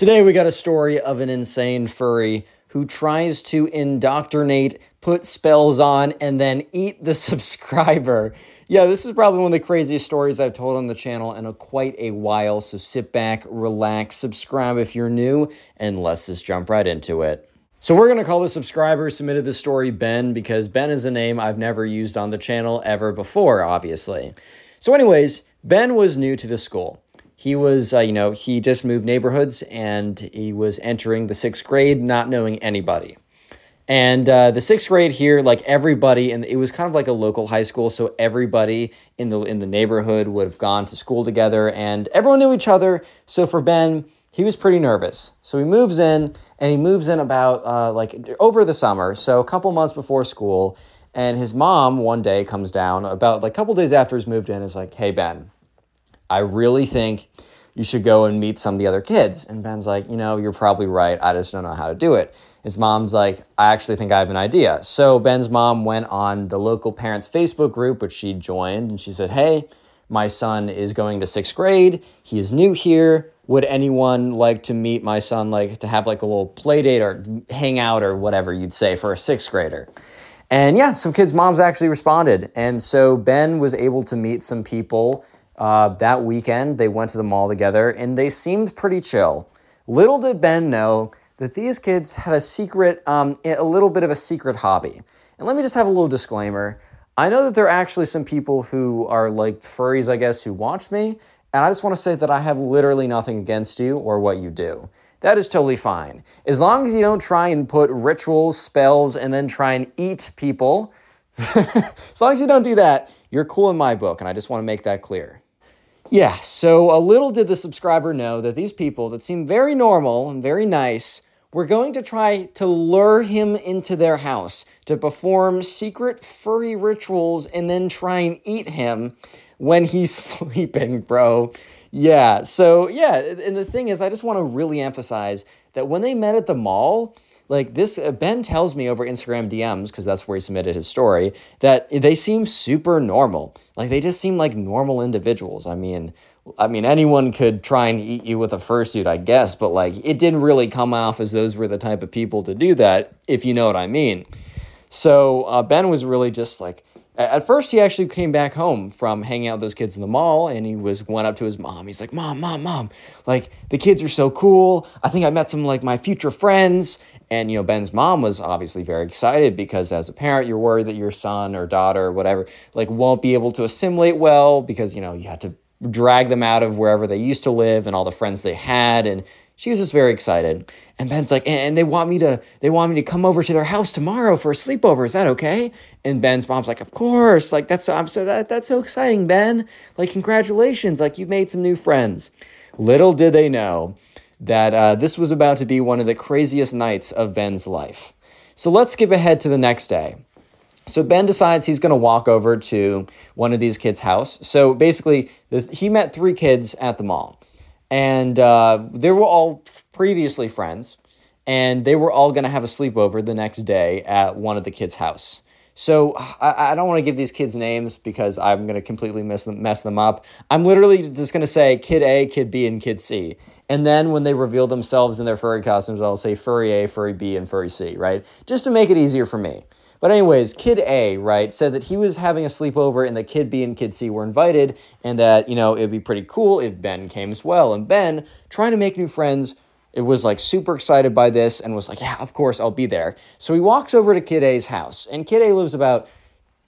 Today we got a story of an insane furry who tries to indoctrinate, put spells on, and then eat the subscriber. Yeah, this is probably one of the craziest stories I've told on the channel in a quite a while. So sit back, relax, subscribe if you're new, and let's just jump right into it. So we're gonna call the subscriber who submitted the story Ben because Ben is a name I've never used on the channel ever before, obviously. So, anyways, Ben was new to the school. He was, uh, you know, he just moved neighborhoods and he was entering the sixth grade, not knowing anybody. And uh, the sixth grade here, like everybody, and it was kind of like a local high school, so everybody in the in the neighborhood would have gone to school together, and everyone knew each other. So for Ben, he was pretty nervous. So he moves in, and he moves in about uh, like over the summer, so a couple months before school. And his mom one day comes down about like a couple days after he's moved in, is like, "Hey Ben, I really think." You should go and meet some of the other kids. And Ben's like, you know, you're probably right. I just don't know how to do it. His mom's like, I actually think I have an idea. So Ben's mom went on the local parents Facebook group, which she joined, and she said, Hey, my son is going to sixth grade. He is new here. Would anyone like to meet my son, like to have like a little play date or hang out or whatever you'd say for a sixth grader? And yeah, some kids' moms actually responded. And so Ben was able to meet some people uh, that weekend. They went to the mall together and they seemed pretty chill. Little did Ben know that these kids had a secret, um, a little bit of a secret hobby. And let me just have a little disclaimer. I know that there are actually some people who are like furries, I guess, who watch me. And I just want to say that I have literally nothing against you or what you do. That is totally fine. As long as you don't try and put rituals, spells, and then try and eat people, as long as you don't do that, you're cool in my book. And I just want to make that clear. Yeah, so a little did the subscriber know that these people that seem very normal and very nice were going to try to lure him into their house to perform secret furry rituals and then try and eat him when he's sleeping, bro. Yeah, so yeah, and the thing is, I just want to really emphasize that when they met at the mall, like this uh, ben tells me over instagram dms because that's where he submitted his story that they seem super normal. Like they just seem like normal individuals. I mean i mean anyone could try and eat you with a fursuit i guess but like it didn't really come off as those were the type of people to do that if you know what i mean. So uh, ben was really just like at first he actually came back home from hanging out with those kids in the mall and he was went up to his mom. He's like mom mom mom like the kids are so cool. I think i met some like my future friends. And you know, Ben's mom was obviously very excited because as a parent, you're worried that your son or daughter or whatever like won't be able to assimilate well because you know you had to drag them out of wherever they used to live and all the friends they had. And she was just very excited. And ben's like and they want me to they want me to come over to their house tomorrow for a sleepover. Is that okay? And ben's mom's like of course. Like that's i'm so that that's so exciting ben. Like congratulations. Like you've made some new friends. Little did they know that uh, this was about to be one of the craziest nights of Ben's life. So let's skip ahead to the next day. So Ben decides he's going to walk over to one of these kids' house. So basically, he met three kids at the mall, and uh, they were all previously friends, and they were all going to have a sleepover the next day at one of the kids' house. So I, I don't want to give these kids names because I'm going to completely mess them, mess them up. I'm literally just going to say Kid A, Kid B, and Kid C. And then when they reveal themselves in their furry costumes, I'll say furry A, furry B, and furry C, right? Just to make it easier for me. But anyways, Kid A, right, said that he was having a sleepover and that Kid B and Kid C were invited and that, you know, it'd be pretty cool if Ben came as well. And Ben, trying to make new friends, it was like super excited by this and was like, yeah, of course, I'll be there. So he walks over to Kid A's house. And Kid A lives about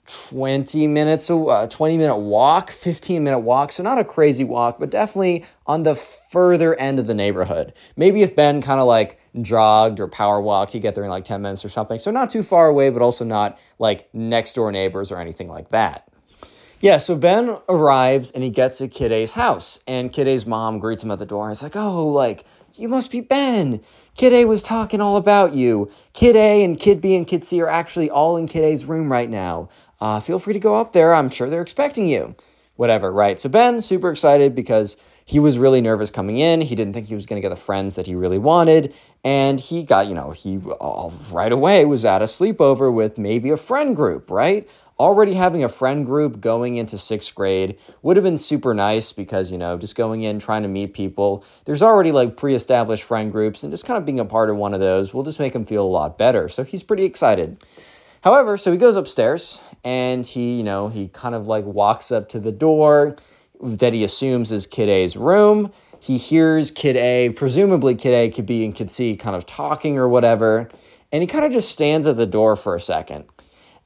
20 minutes, a uh, 20 minute walk, 15 minute walk. So not a crazy walk, but definitely on the further end of the neighborhood. Maybe if Ben kind of like jogged or power walked, he'd get there in like 10 minutes or something. So not too far away, but also not like next door neighbors or anything like that. Yeah, so Ben arrives and he gets at Kid A's house, and Kid A's mom greets him at the door. And it's like, oh, like, You must be Ben. Kid A was talking all about you. Kid A and Kid B and Kid C are actually all in Kid A's room right now. Uh, feel free to go up there. I'm sure they're expecting you. Whatever, right? So Ben, super excited because he was really nervous coming in. He didn't think he was going to get the friends that he really wanted. And he got, you know, he right away was at a sleepover with maybe a friend group, right? Already having a friend group going into sixth grade would have been super nice because, you know, just going in, trying to meet people. There's already like pre established friend groups, and just kind of being a part of one of those will just make him feel a lot better. So he's pretty excited. However, so he goes upstairs and he, you know, he kind of like walks up to the door that he assumes is Kid A's room. He hears Kid A, presumably Kid A Kid B and Kid C kind of talking or whatever. And he kind of just stands at the door for a second.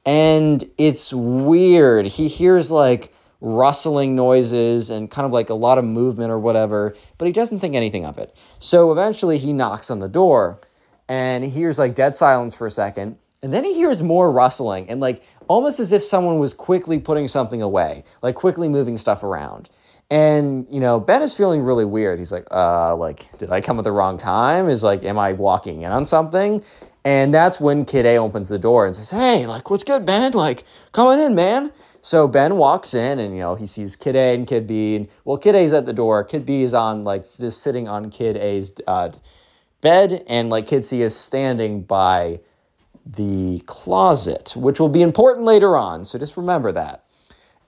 And it's weird. He hears like rustling noises and kind of like a lot of movement or whatever, but he doesn't think anything of it. So eventually he knocks on the door and he hears like dead silence for a second. And then he hears more rustling and like almost as if someone was quickly putting something away, like quickly moving stuff around. And you know, Ben is feeling really weird. He's like, uh, like, did I come at the wrong time? Is like, am I walking in on something? And that's when Kid A opens the door and says, Hey, like, what's good, Ben? Like, coming in, man. So Ben walks in and, you know, he sees Kid A and Kid B. And, well, Kid A's at the door. Kid B is on, like, just sitting on Kid A's uh, bed. And, like, Kid C is standing by the closet, which will be important later on. So just remember that.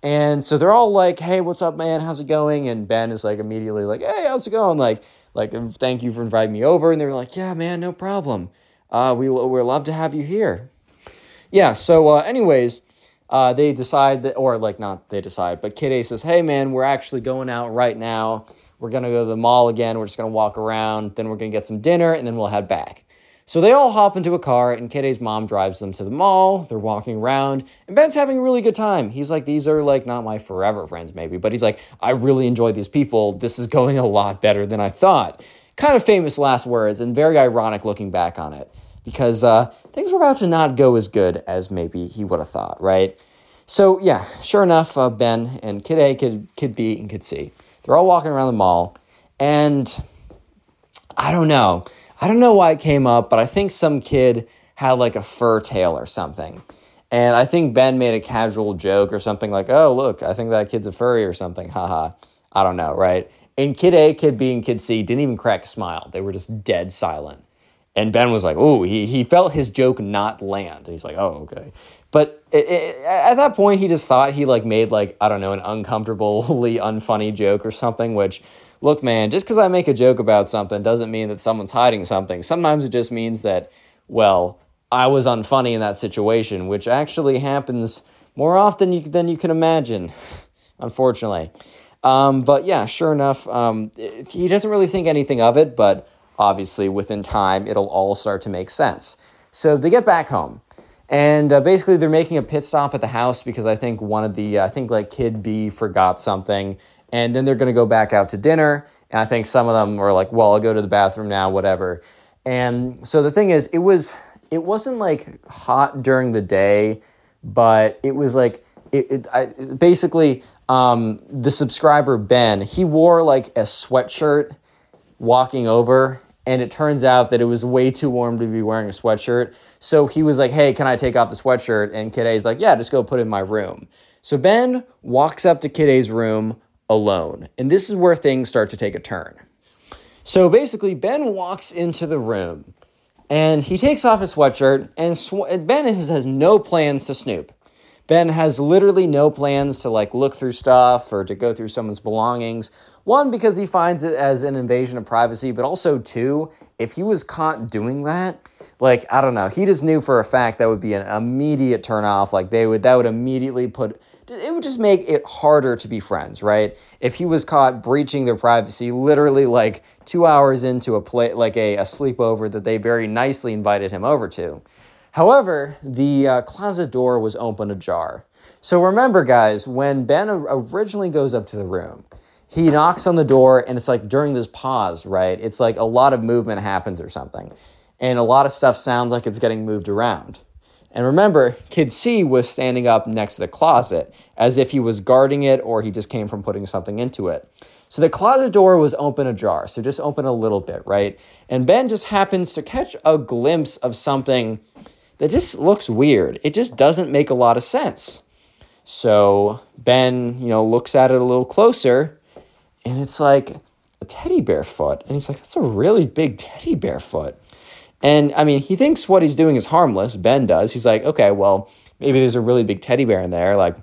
And so they're all like, "Hey, what's up, man? How's it going?" And Ben is like immediately like, "Hey, how's it going?" Like, like thank you for inviting me over. And they're like, "Yeah, man, no problem. Uh, we we're love to have you here." Yeah. So, uh, anyways, uh, they decide that, or like not they decide, but Kid A says, "Hey, man, we're actually going out right now. We're gonna go to the mall again. We're just gonna walk around. Then we're gonna get some dinner, and then we'll head back." So they all hop into a car, and Kid A's mom drives them to the mall. They're walking around, and Ben's having a really good time. He's like, These are like not my forever friends, maybe, but he's like, I really enjoy these people. This is going a lot better than I thought. Kind of famous last words, and very ironic looking back on it, because uh, things were about to not go as good as maybe he would have thought, right? So, yeah, sure enough, uh, Ben and Kid A, Kid, Kid B, and Kid C, they're all walking around the mall, and I don't know. I don't know why it came up, but I think some kid had like a fur tail or something. And I think Ben made a casual joke or something like, oh, look, I think that kid's a furry or something. Haha. I don't know, right? And Kid A, Kid B, and Kid C didn't even crack a smile. They were just dead silent. And Ben was like, oh, he, he felt his joke not land. And he's like, oh, okay. But it, it, at that point, he just thought he like made like, I don't know, an uncomfortably unfunny joke or something, which look, man, just because I make a joke about something doesn't mean that someone's hiding something. Sometimes it just means that, well, I was unfunny in that situation, which actually happens more often you, than you can imagine, unfortunately. Um, but yeah, sure enough, um, it, he doesn't really think anything of it, but obviously within time, it'll all start to make sense. So they get back home. And uh, basically, they're making a pit stop at the house because I think one of the, uh, I think like Kid B forgot something and then they're going to go back out to dinner. And I think some of them were like, "Well, I'll go to the bathroom now, whatever." And so the thing is, it was it wasn't like hot during the day, but it was like it, it I, basically um, the subscriber Ben he wore like a sweatshirt walking over, and it turns out that it was way too warm to be wearing a sweatshirt. So he was like, "Hey, can I take off the sweatshirt?" And Kid A's like, "Yeah, just go put it in my room." So Ben walks up to Kid A's room, alone. And this is where things start to take a turn. So basically, Ben walks into the room and he takes off his sweatshirt, and sw- Ben has, has no plans to snoop. Ben has literally no plans to like look through stuff or to go through someone's belongings. One, because he finds it as an invasion of privacy, but also two, if he was caught doing that, like I don't know, he just knew for a fact that would be an immediate turnoff. Like they would that would immediately put it would just make it harder to be friends, right? If he was caught breaching their privacy, literally like two hours into a play, like a, a sleepover that they very nicely invited him over to. However, the uh, closet door was open ajar. So remember, guys, when Ben originally goes up to the room, he knocks on the door, and it's like during this pause, right? It's like a lot of movement happens or something, and a lot of stuff sounds like it's getting moved around. And remember, Kid C was standing up next to the closet as if he was guarding it or he just came from putting something into it. So the closet door was open ajar, so just open a little bit, right? And Ben just happens to catch a glimpse of something that just looks weird. It just doesn't make a lot of sense. So Ben, you know, looks at it a little closer and it's like a teddy bear foot. And he's like, that's a really big teddy bear foot. And I mean, he thinks what he's doing is harmless. Ben does. He's like, okay, well, maybe there's a really big teddy bear in there. Like,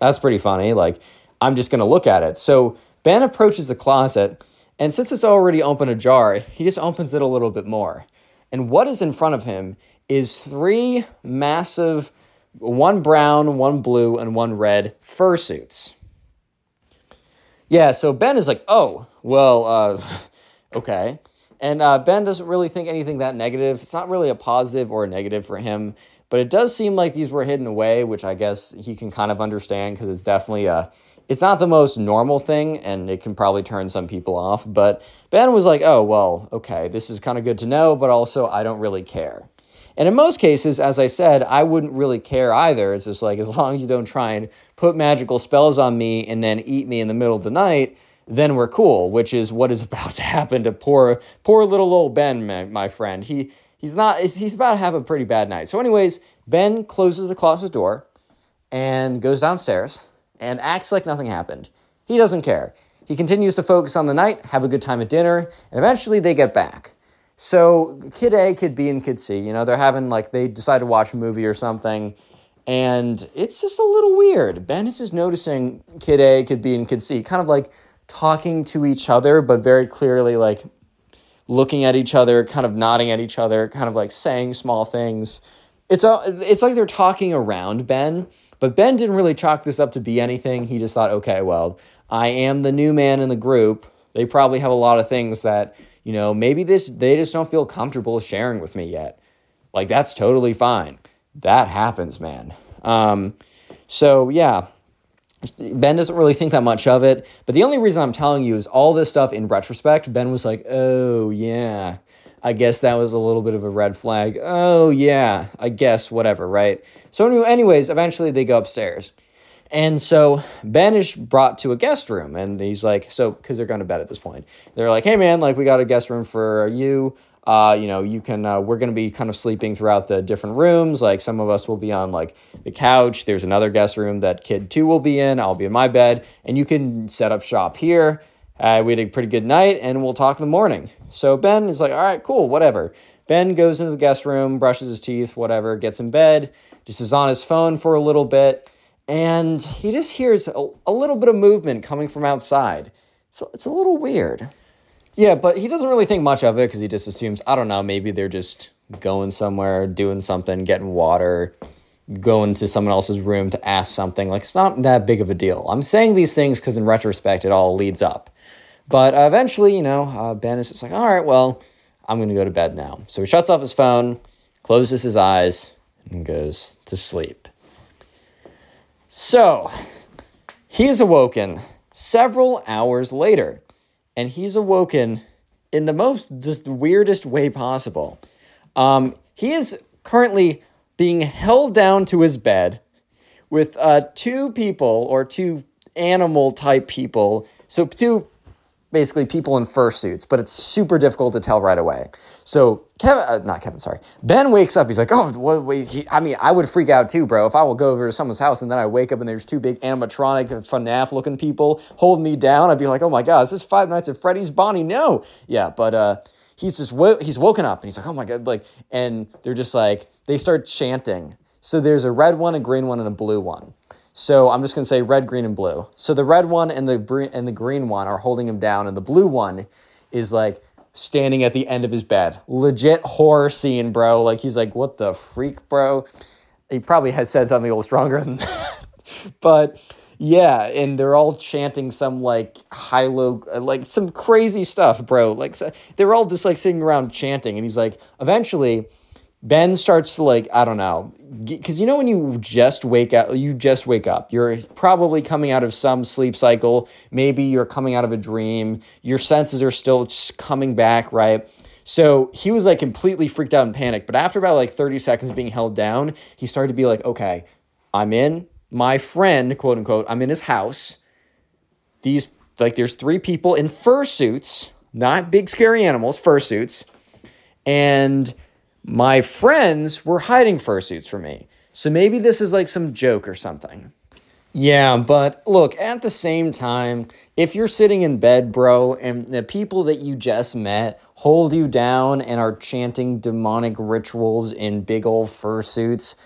that's pretty funny. Like, I'm just going to look at it. So Ben approaches the closet, and since it's already open ajar, he just opens it a little bit more. And what is in front of him is three massive, one brown, one blue, and one red fursuits. Yeah, so Ben is like, oh, well, uh, okay. And uh, Ben doesn't really think anything that negative. It's not really a positive or a negative for him, but it does seem like these were hidden away, which I guess he can kind of understand because it's definitely a it's not the most normal thing and it can probably turn some people off. But Ben was like, oh, well, okay, this is kind of good to know, but also I don't really care. And in most cases, as I said, I wouldn't really care either. It's just like, as long as you don't try and put magical spells on me and then eat me in the middle of the night, then we're cool, which is what is about to happen to poor, poor little old Ben, my, my friend. He, he's not, he's about to have a pretty bad night. So, anyways, Ben closes the closet door and goes downstairs and acts like nothing happened. He doesn't care. He continues to focus on the night, have a good time at dinner, and eventually they get back. So kid A, kid B, and kid C, you know, they're having like they decide to watch a movie or something, and it's just a little weird. Ben is just noticing kid A, kid B, and kid C kind of like talking to each other, but very clearly like looking at each other, kind of nodding at each other, kind of like saying small things. It's a, it's like they're talking around Ben, but Ben didn't really chalk this up to be anything. He just thought, okay, well, I am the new man in the group. They probably have a lot of things that, you know, maybe this they just don't feel comfortable sharing with me yet. Like that's totally fine. That happens, man. Um, so yeah, Ben doesn't really think that much of it. But the only reason I'm telling you is all this stuff in retrospect, Ben was like, oh, yeah, I guess that was a little bit of a red flag. Oh, yeah, I guess, whatever, right? So, anyways, eventually they go upstairs. And so Ben is brought to a guest room, and he's like, so, because they're going to bed at this point. They're like, hey, man, like, we got a guest room for you. Uh, you know, you can, uh, we're going to be kind of sleeping throughout the different rooms. Like, some of us will be on, like, the couch. There's another guest room that kid two will be in. I'll be in my bed, and you can set up shop here. Uh, we had a pretty good night, and we'll talk in the morning. So Ben is like, all right, cool, whatever. Ben goes into the guest room, brushes his teeth, whatever, gets in bed, just is on his phone for a little bit, and he just hears a, a little bit of movement coming from outside. So it's a little weird. Yeah, but he doesn't really think much of it because he just assumes, I don't know, maybe they're just going somewhere, doing something, getting water, going to someone else's room to ask something. Like, it's not that big of a deal. I'm saying these things because in retrospect, it all leads up. But uh, eventually, you know, uh, Ben is just like, all right, well, I'm going to go to bed now. So he shuts off his phone, closes his eyes, and goes to sleep. So he is awoken several hours later, and he's awoken in the most just weirdest way possible. Um, he is currently being held down to his bed with uh, two people or two animal type people. So, two basically people in fursuits, but it's super difficult to tell right away. So Kevin, uh, not Kevin, sorry. Ben wakes up. He's like, oh, what, wait, he, I mean, I would freak out too, bro. If I will go over to someone's house and then I wake up and there's two big animatronic FNAF looking people holding me down, I'd be like, oh my God, is this Five Nights at Freddy's Bonnie? No. Yeah, but uh, he's just, he's woken up and he's like, oh my God, like, and they're just like, they start chanting. So there's a red one, a green one, and a blue one. So I'm just going to say red, green, and blue. So the red one and the and the green one are holding him down, and the blue one is like standing at the end of his bed. Legit horror scene, bro. Like he's like, "What the freak, bro?" He probably has said something a little stronger than that, but yeah, and they're all chanting some like high low, uh, like some crazy stuff, bro. Like they're all just like sitting around chanting, and he's like, eventually Ben starts to like, I don't know, because you know when you just wake up, you just wake up. You're probably coming out of some sleep cycle. Maybe you're coming out of a dream. Your senses are still coming back, right? So he was like completely freaked out and panicked. But after about like 30 seconds being held down, he started to be like, okay, I'm in my friend, quote unquote, I'm in his house. These like there's three people in fursuits, not big scary animals, fursuits, and my friends were hiding fursuits from me. So maybe this is like some joke or something. Yeah, but look, at the same time, if you're sitting in bed, bro, and the people that you just met hold you down and are chanting demonic rituals in big old fursuits,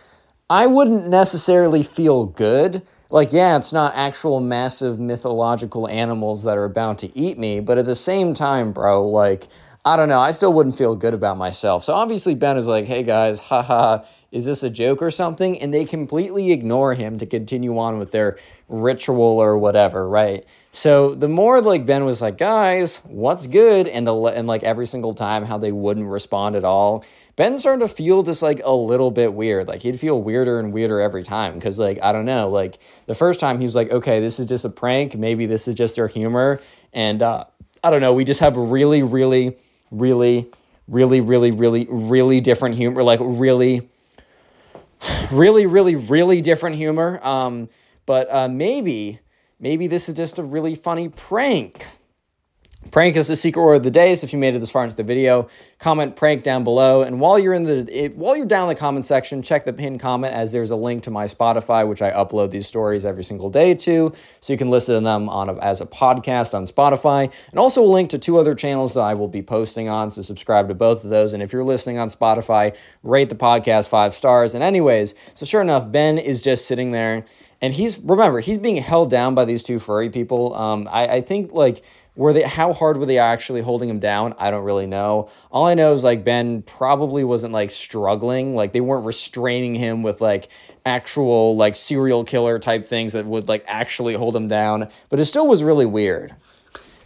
I wouldn't necessarily feel good. Like, yeah, it's not actual massive mythological animals that are about to eat me, but at the same time, bro, like, I don't know. I still wouldn't feel good about myself. So obviously, Ben is like, hey guys, haha, is this a joke or something? And they completely ignore him to continue on with their ritual or whatever, right? So the more like Ben was like, guys, what's good? And the and like every single time how they wouldn't respond at all. Ben started to feel just like a little bit weird. Like he'd feel weirder and weirder every time. Cause like, I don't know, like the first time he was like, okay, this is just a prank. Maybe this is just their humor. And uh, I don't know, we just have really, really really, really, really, really, really different humor, like really, really, really, really different humor. Um, but uh, maybe, maybe this is just a really funny prank. Prank is the secret word of the day. So if you made it this far into the video, comment prank down below. And while you're in the it, while you're down in the comment section, check the pinned comment as there's a link to my Spotify, which I upload these stories every single day to, so you can listen to them on a, as a podcast on Spotify, and also a link to two other channels that I will be posting on. So subscribe to both of those. And if you're listening on Spotify, rate the podcast five stars. And anyways, so sure enough, Ben is just sitting there. And he's remember he's being held down by these two furry people. Um, I, I think like were they how hard were they actually holding him down? I don't really know. All I know is like Ben probably wasn't like struggling, like they weren't restraining him with like actual like serial killer type things that would like actually hold him down, but it still was really weird.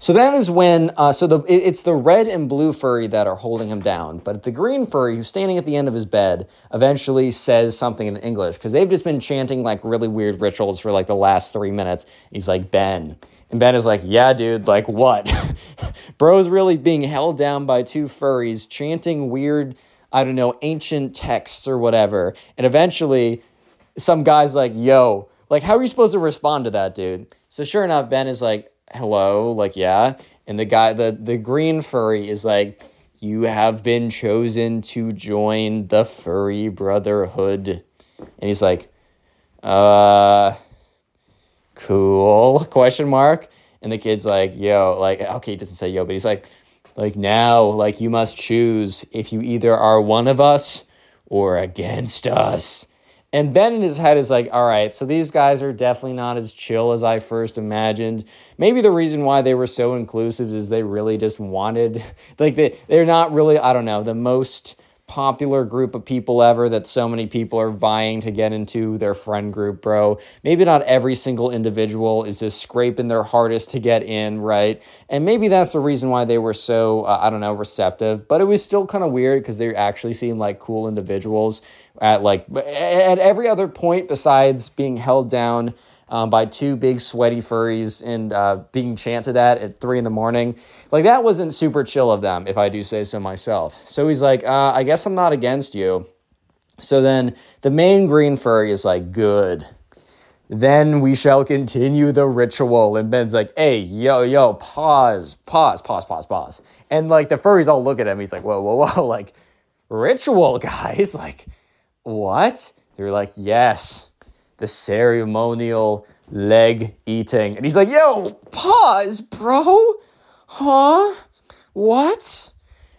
So that is when, uh, so the it, it's the red and blue furry that are holding him down, but the green furry who's standing at the end of his bed eventually says something in English because they've just been chanting like really weird rituals for like the last three minutes. He's like Ben, and Ben is like, yeah, dude, like what? Bro's really being held down by two furries chanting weird, I don't know, ancient texts or whatever. And eventually, some guy's like, yo, like, how are you supposed to respond to that, dude? So sure enough, Ben is like, hello, like, yeah. And the guy, the, the green furry is like, you have been chosen to join the furry brotherhood. And he's like, uh, cool question mark. And the kid's like yo like okay he doesn't say yo but he's like like now like you must choose if you either are one of us or against us. And ben in his head is like all right so these guys are definitely not as chill as i first imagined. Maybe the reason why they were so inclusive is they really just wanted like they, they're not really i don't know the most popular group of people ever that so many people are vying to get into their friend group, bro. Maybe not every single individual is just scraping their hardest to get in, right? And maybe that's the reason why they were so, uh, I don't know, receptive. But it was still kind of weird because they actually seemed like cool individuals at like at every other point besides being held down um, by two big sweaty furries and uh, being chanted at at three in the morning. Like that wasn't super chill of them, if I do say so myself. So he's like, uh, I guess I'm not against you. So then the main green furry is like, good. Then we shall continue the ritual. And Ben's like, hey, yo, yo, pause, pause, pause, pause, pause. And like the furries all look at him. He's like, whoa, whoa, whoa. Like, ritual, guys. Like, what? They're like, yes the ceremonial leg eating. And he's like, yo, pause, bro. Huh? What?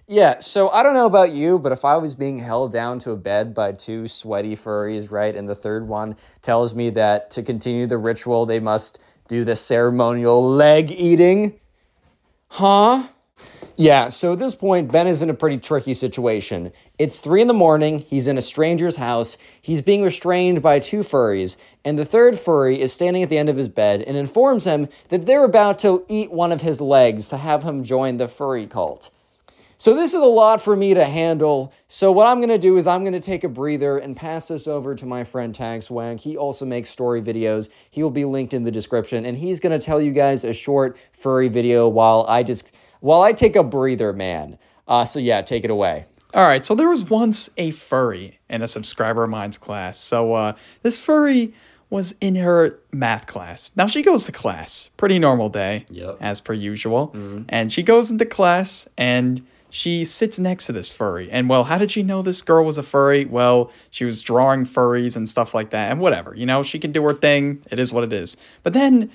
Yeah, so I don't know about you, but if I was being held down to a bed by two sweaty furries, right, and the third one tells me that to continue the ritual, they must do the ceremonial leg eating, huh? Yeah, so at this point, Ben is in a pretty tricky situation. It's three in the morning, he's in a stranger's house, he's being restrained by two furries, and the third furry is standing at the end of his bed and informs him that they're about to eat one of his legs to have him join the furry cult. So this is a lot for me to handle. So what I'm going to do is I'm going to take a breather and pass this over to my friend Swag. He also makes story videos. He will be linked in the description and he's going to tell you guys a short furry video while I just while I take a breather, man. Uh, so yeah, take it away. All right, so there was once a furry in a subscriber of mine's class. So uh, this furry was in her math class. Now she goes to class, pretty normal day, Yep. as per usual. And she goes into class and she sits next to this furry. And well, how did she know this girl was a furry? Well, she was drawing furries and stuff like that. And whatever, you know, she can do her thing. It is what it is. But then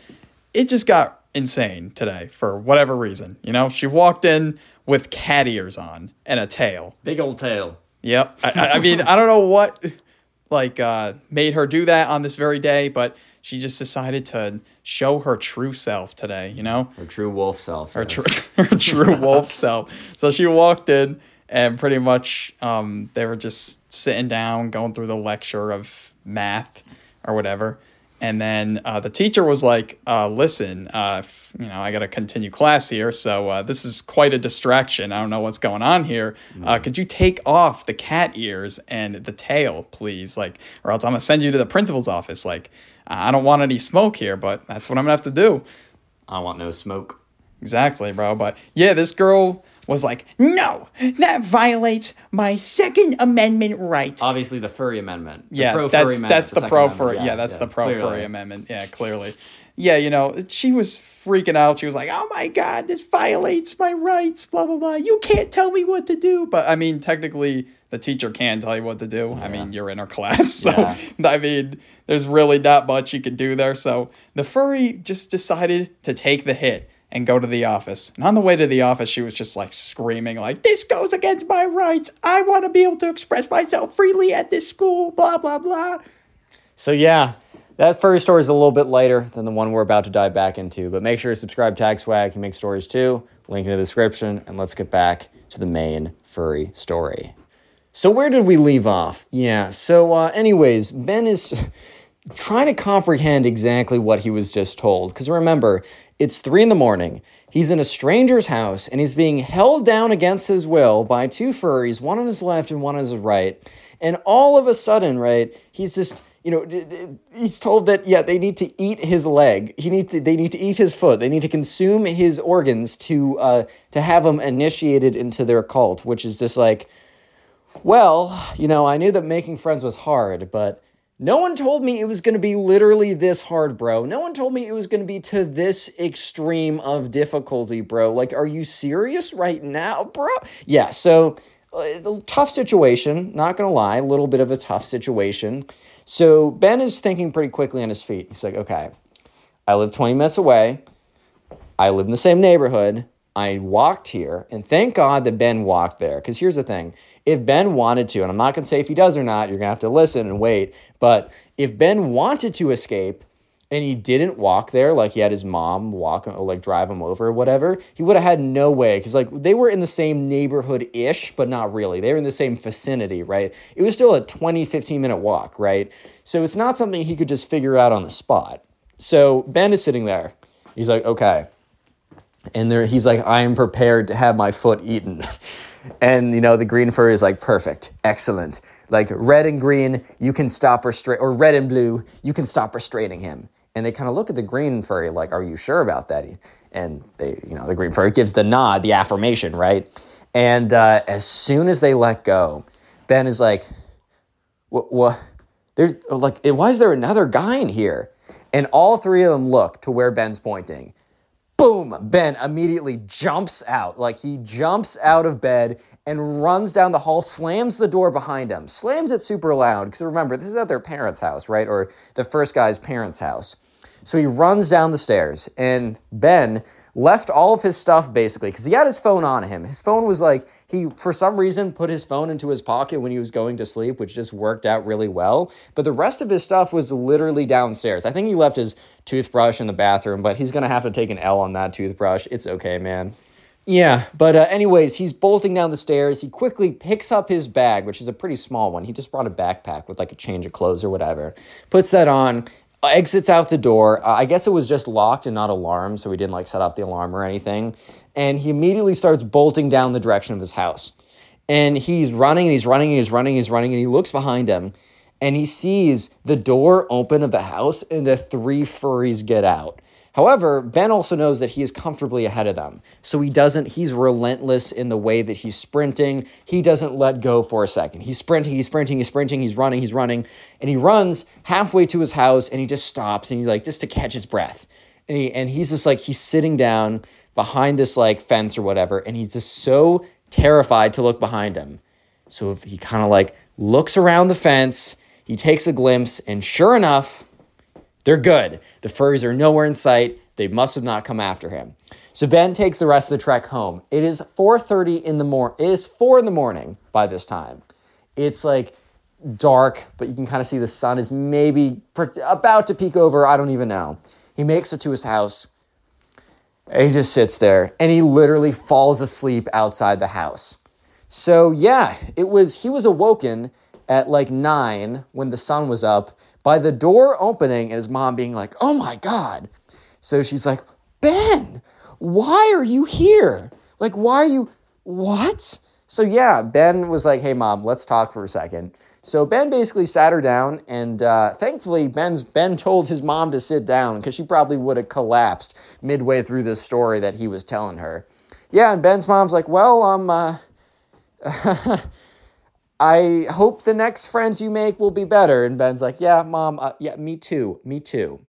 it just got insane today for whatever reason. You know, she walked in with cat ears on and a tail. Big old tail. Yep. I, I- mean, I don't know what like uh, made her do that on this very day, but she just decided to show her true self today. You know, Her true wolf self. her yes. true, her true wolf self. So she walked in, and pretty much um, they were just sitting down, going through the lecture of math or whatever. And then uh, the teacher was like, uh, "Listen, uh, f- you know, I got to continue class here, so uh, this is quite a distraction. I don't know what's going on here. Uh, could you take off the cat ears and the tail, please? Like, or else I'm gonna send you to the principal's office. Like, I don't want any smoke here, but that's what I'm gonna have to do." I want no smoke. Exactly, bro. But yeah, this girl was like, no, that violates my Second Amendment right. Obviously, the furry amendment. The yeah, that's amendment, that's the, Second pro Amendment. furry. Yeah, that's the pro clearly. furry amendment. Yeah, clearly. Yeah, you know, she was freaking out. She was like, "Oh my god, this violates my rights." Blah blah blah. You can't tell me what to do. But I mean, technically, the teacher can tell you what to do. I mean, you're in her class, so Yeah. I mean, there's really not much you can do there. So the furry just decided to take the hit and go to the office. And on the way to the office, she was just like screaming, like, "This goes against my rights. I want to be able to express myself freely at this school." Blah blah blah. So yeah, that furry story is a little bit lighter than the one we're about to dive back into. But make sure to subscribe to Tag Swag. He makes stories too. Link in the description. And let's get back to the main furry story. So where did we leave off? Yeah. So uh, anyways, Ben is trying to comprehend exactly what he was just told. Because remember, it's three in the morning. He's in a stranger's house and he's being held down against his will by two furries, one on his left and one on his right. And all of a sudden, right, he's just, you know, he's told that yeah, they need to eat his leg. He need to, they need to eat his foot. They need to consume his organs to uh, to have him initiated into their cult, which is just like, well, you know, I knew that making friends was hard, but no one told me it was going to be literally this hard, bro. No one told me it was going to be to this extreme of difficulty, bro. Like, are you serious right now, bro? Yeah, so uh, tough situation, not going to lie, a little bit of a tough situation. So Ben is thinking pretty quickly on his feet. He's like, okay, I live 20 minutes away. I live in the same neighborhood. I walked here, and thank God that Ben walked there. Because here's the thing if Ben wanted to, and I'm not going to say if he does or not, you're going to have to listen and wait, but if Ben wanted to escape and he didn't walk there, like he had his mom walk or like drive him over or whatever, he would have had no way. Because like they were in the same neighborhood ish, but not really. They were in the same vicinity, right? It was still a 20, 15 minute walk, right? So it's not something he could just figure out on the spot. So Ben is sitting there. He's like, okay. And there, he's like, I am prepared to have my foot eaten. And, you know, the green fur is like, perfect, excellent. Like red and green, you can stop restrain, or red and blue, you can stop restraining him. And they kind of look at the green furry like, are you sure about that? And they, you know, the green furry gives the nod, the affirmation, right? And uh, as soon as they let go, Ben is like, what, what? There's like, why is there another guy in here? And all three of them look to where Ben's pointing boom, Ben immediately jumps out. Like he jumps out of bed and runs down the hall, slams the door behind him, slams it super loud. Because remember, this is at their parents' house, right? Or the first guy's parents' house. So he runs down the stairs, and Ben left all of his stuff basically because he had his phone on him. His phone was like, he for some reason put his phone into his pocket when he was going to sleep, which just worked out really well. But the rest of his stuff was literally downstairs. I think he left his toothbrush in the bathroom, but he's gonna have to take an L on that toothbrush. It's okay, man. Yeah, but uh, anyways, he's bolting down the stairs. He quickly picks up his bag, which is a pretty small one. He just brought a backpack with like a change of clothes or whatever. Puts that on, exits out the door. Uh, I guess it was just locked and not alarmed, so he didn't like set up the alarm or anything. And he immediately starts bolting down the direction of his house. And he's running and he's running and he's running and he's running and he looks behind him and he sees the door open of the house and the three furries get out. However, Ben also knows that he is comfortably ahead of them. So he doesn't, he's relentless in the way that he's sprinting. He doesn't let go for a second. He's sprinting, he's sprinting, he's sprinting, he's running, he's running. And he runs halfway to his house and he just stops and he's like, just to catch his breath. And, he, and he's just like, he's sitting down behind this like fence or whatever. And he's just so terrified to look behind him. So he kind of like looks around the fence, he takes a glimpse, and sure enough, they're good. The furries are nowhere in sight. They must have not come after him. So Ben takes the rest of the trek home. It is 4:30 in the morning. It is 4 in the morning by this time. It's like dark, but you can kind of see the sun is maybe about to peek over. I don't even know. He makes it to his house. And he just sits there and he literally falls asleep outside the house. So yeah, it was he was awoken at like 9 when the sun was up by the door opening and his mom being like, oh my God. So she's like, Ben, why are you here? Like, why are you, what? So yeah, Ben was like, hey mom, let's talk for a second. So Ben basically sat her down, and uh, thankfully Ben's Ben told his mom to sit down because she probably would have collapsed midway through this story that he was telling her. Yeah, and Ben's mom's like, well, um, uh, I hope the next friends you make will be better. And Ben's like, yeah, mom, uh, yeah, me too, me too.